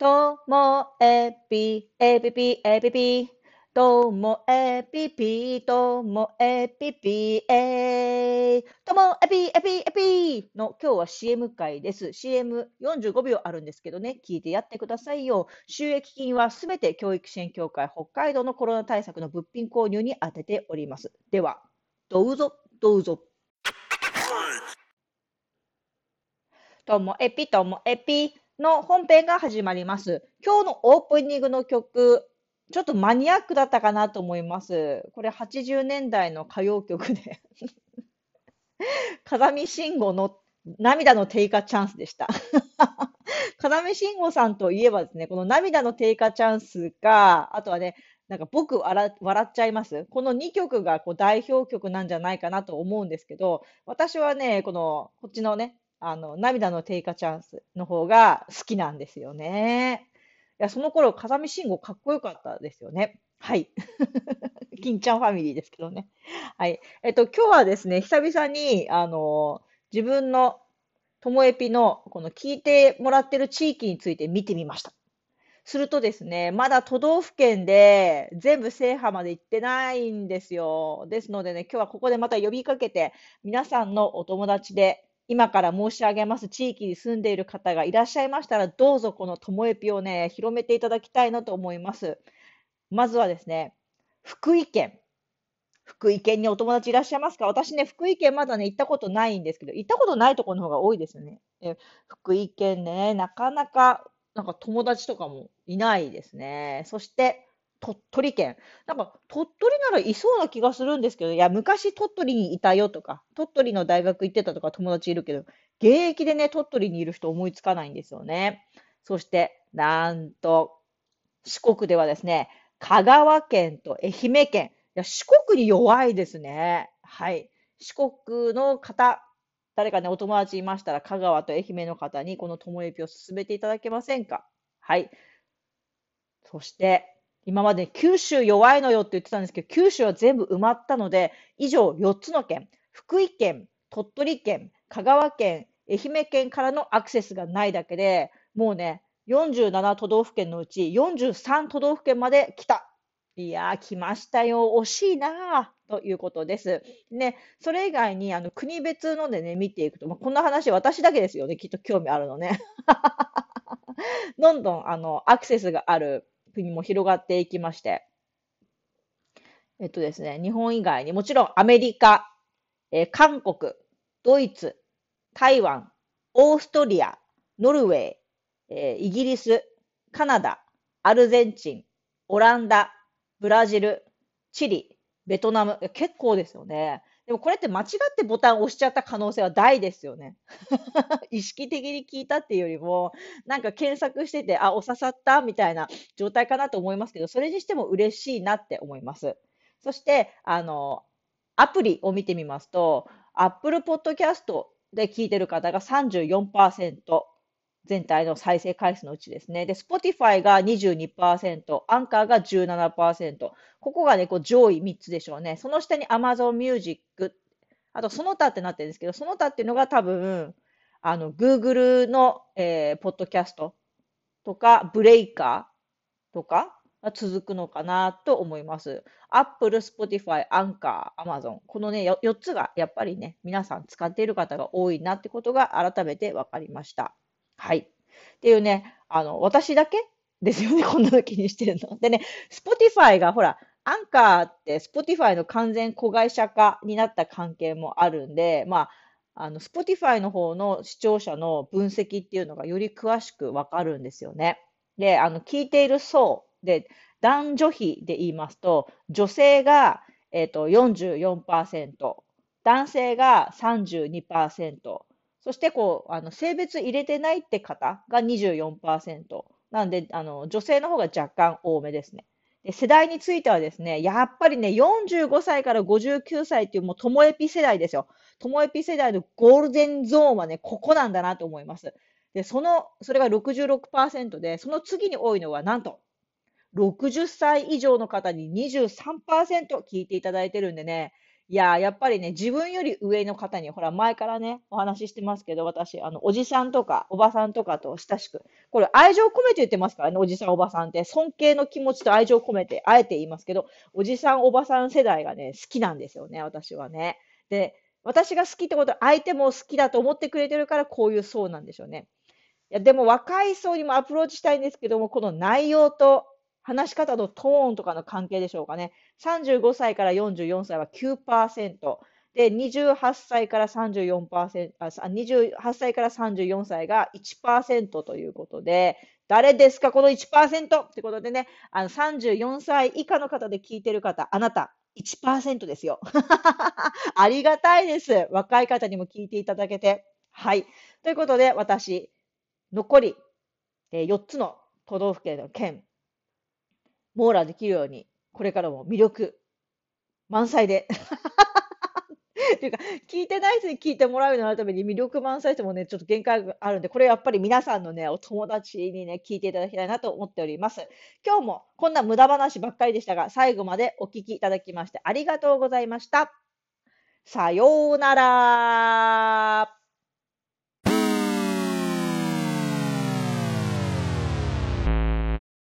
ともえぴ、えぴぴ、えぴぴ。ともえぴぴ、ともえぴぴ、えー。ともえぴ、えぴ、えぴの今日は CM 会です。CM45 秒あるんですけどね、聞いてやってくださいよ。収益金はすべて教育支援協会北海道のコロナ対策の物品購入に充てております。では、どうぞ、どうぞ。ともえぴ、ともえぴ。の本編が始まります。今日のオープニングの曲、ちょっとマニアックだったかなと思います。これ80年代の歌謡曲で風見慎吾の涙の低下チャンスでした。風見慎吾さんといえばですね、この涙の低下チャンスか、あとはね、なんか僕笑笑っちゃいます。この2曲がこう代表曲なんじゃないかなと思うんですけど、私はね、この、こっちのね、あの、涙の低下チャンスの方が好きなんですよね。いや、その頃、風見慎吾かっこよかったですよね。はい。金ちゃんファミリーですけどね。はい。えっと、今日はですね、久々に、あの、自分のともえぴの、この聞いてもらってる地域について見てみました。するとですね、まだ都道府県で全部制覇まで行ってないんですよ。ですのでね、今日はここでまた呼びかけて、皆さんのお友達で今から申し上げます地域に住んでいる方がいらっしゃいましたら、どうぞこのともえぴをね、広めていただきたいなと思います。まずはですね、福井県。福井県にお友達いらっしゃいますか？私ね、福井県まだね、行ったことないんですけど、行ったことないところの方が多いですよね。え福井県ね、なかなか、なんか友達とかもいないですね。そして、鳥取県。なんか、鳥取ならいそうな気がするんですけど、いや、昔鳥取にいたよとか、鳥取の大学行ってたとか友達いるけど、現役でね、鳥取にいる人思いつかないんですよね。そして、なんと、四国ではですね、香川県と愛媛県。いや、四国に弱いですね。はい。四国の方、誰かね、お友達いましたら、香川と愛媛の方にこのともえぴを進めていただけませんか？はい。そして、今まで九州弱いのよって言ってたんですけど、九州は全部埋まったので、以上4つの県、福井県、鳥取県、香川県、愛媛県からのアクセスがないだけで、もうね、47都道府県のうち43都道府県まで来た。いやー、来ましたよ。惜しいなということです。ね、それ以外にあの国別のでね、見ていくと、まあ、こんな話私だけですよね。きっと興味あるのね。どんどんあのアクセスがある国も広がっていきまして、えっとですね、日本以外にもちろんアメリカ、えー、韓国、ドイツ、台湾、オーストリア、ノルウェー、えー、イギリス、カナダ、アルゼンチン、オランダ、ブラジル、チリ、ベトナム、結構ですよね。でもこれって間違ってボタンを押しちゃった可能性は大ですよね。意識的に聞いたっていうよりも、なんか検索してて、あ、お刺さったみたいな状態かなと思いますけど、それにしても嬉しいなって思います。そして、あの、アプリを見てみますと、Apple Podcast で聞いてる方が34%、全体の再生回数のうちですね。で、Spotify が22%、アンカーが17%。ここがね、こう上位3つでしょうね。その下に Amazon Music、あとその他ってなってるんですけど、その他っていうのが多分、あの、Google の、えー、ポッドキャストとか、ブレイカーとかが続くのかなと思います。Apple、Spotify、アンカー、Amazon。このね、4つがやっぱりね、皆さん使っている方が多いなってことが改めて分かりました。はい。っていうね、あの、私だけですよね、こんなの気にしてるの。でね、Spotify がほら、アンカーって Spotify の完全子会社化になった関係もあるんで、まあ、あの、Spotify の方の視聴者の分析っていうのがより詳しくわかるんですよね。で、あの、聞いている層で、男女比で言いますと、女性が、えっ、ー、と、44%、男性が32%、そしてこう、あの性別入れてないって方が24%。なんで、あの、女性の方が若干多めですね。で世代についてはですね、やっぱりね、45歳から59歳っていうもう、ともエピ世代ですよ。ともエピ世代のゴールデンゾーンはね、ここなんだなと思います。で、その、それが66%で、その次に多いのは、なんと、60歳以上の方に23%聞いていただいてるんでね、いや、やっぱりね、自分より上の方に、ほら、前からね、お話ししてますけど、私、あの、おじさんとか、おばさんとかと親しく、これ、愛情込めて言ってますからね、おじさん、おばさんって、尊敬の気持ちと愛情込めて、あえて言いますけど、おじさん、おばさん世代がね、好きなんですよね、私はね。で、私が好きってことは、相手も好きだと思ってくれてるから、こういう層なんでしょうね。いや、でも若い層にもアプローチしたいんですけども、この内容と話し方のトーンとかの関係でしょうかね。35歳から44歳は9%。で、28歳から34%、あ、28歳から34歳が1%ということで、誰ですかこの1%ってことでね、あの34歳以下の方で聞いてる方、あなた1%ですよ。ありがたいです。若い方にも聞いていただけて。はい。ということで、私、残り、え、4つの都道府県の県、網羅できるように、これからも魅力満載で っていうか、聞いてない人に聞いてもらうようになるために魅力満載してもね、ちょっと限界があるんで、これやっぱり皆さんのね、お友達にね、聞いていただきたいなと思っております。今日もこんな無駄話ばっかりでしたが、最後までお聞きいただきましてありがとうございました。さようなら。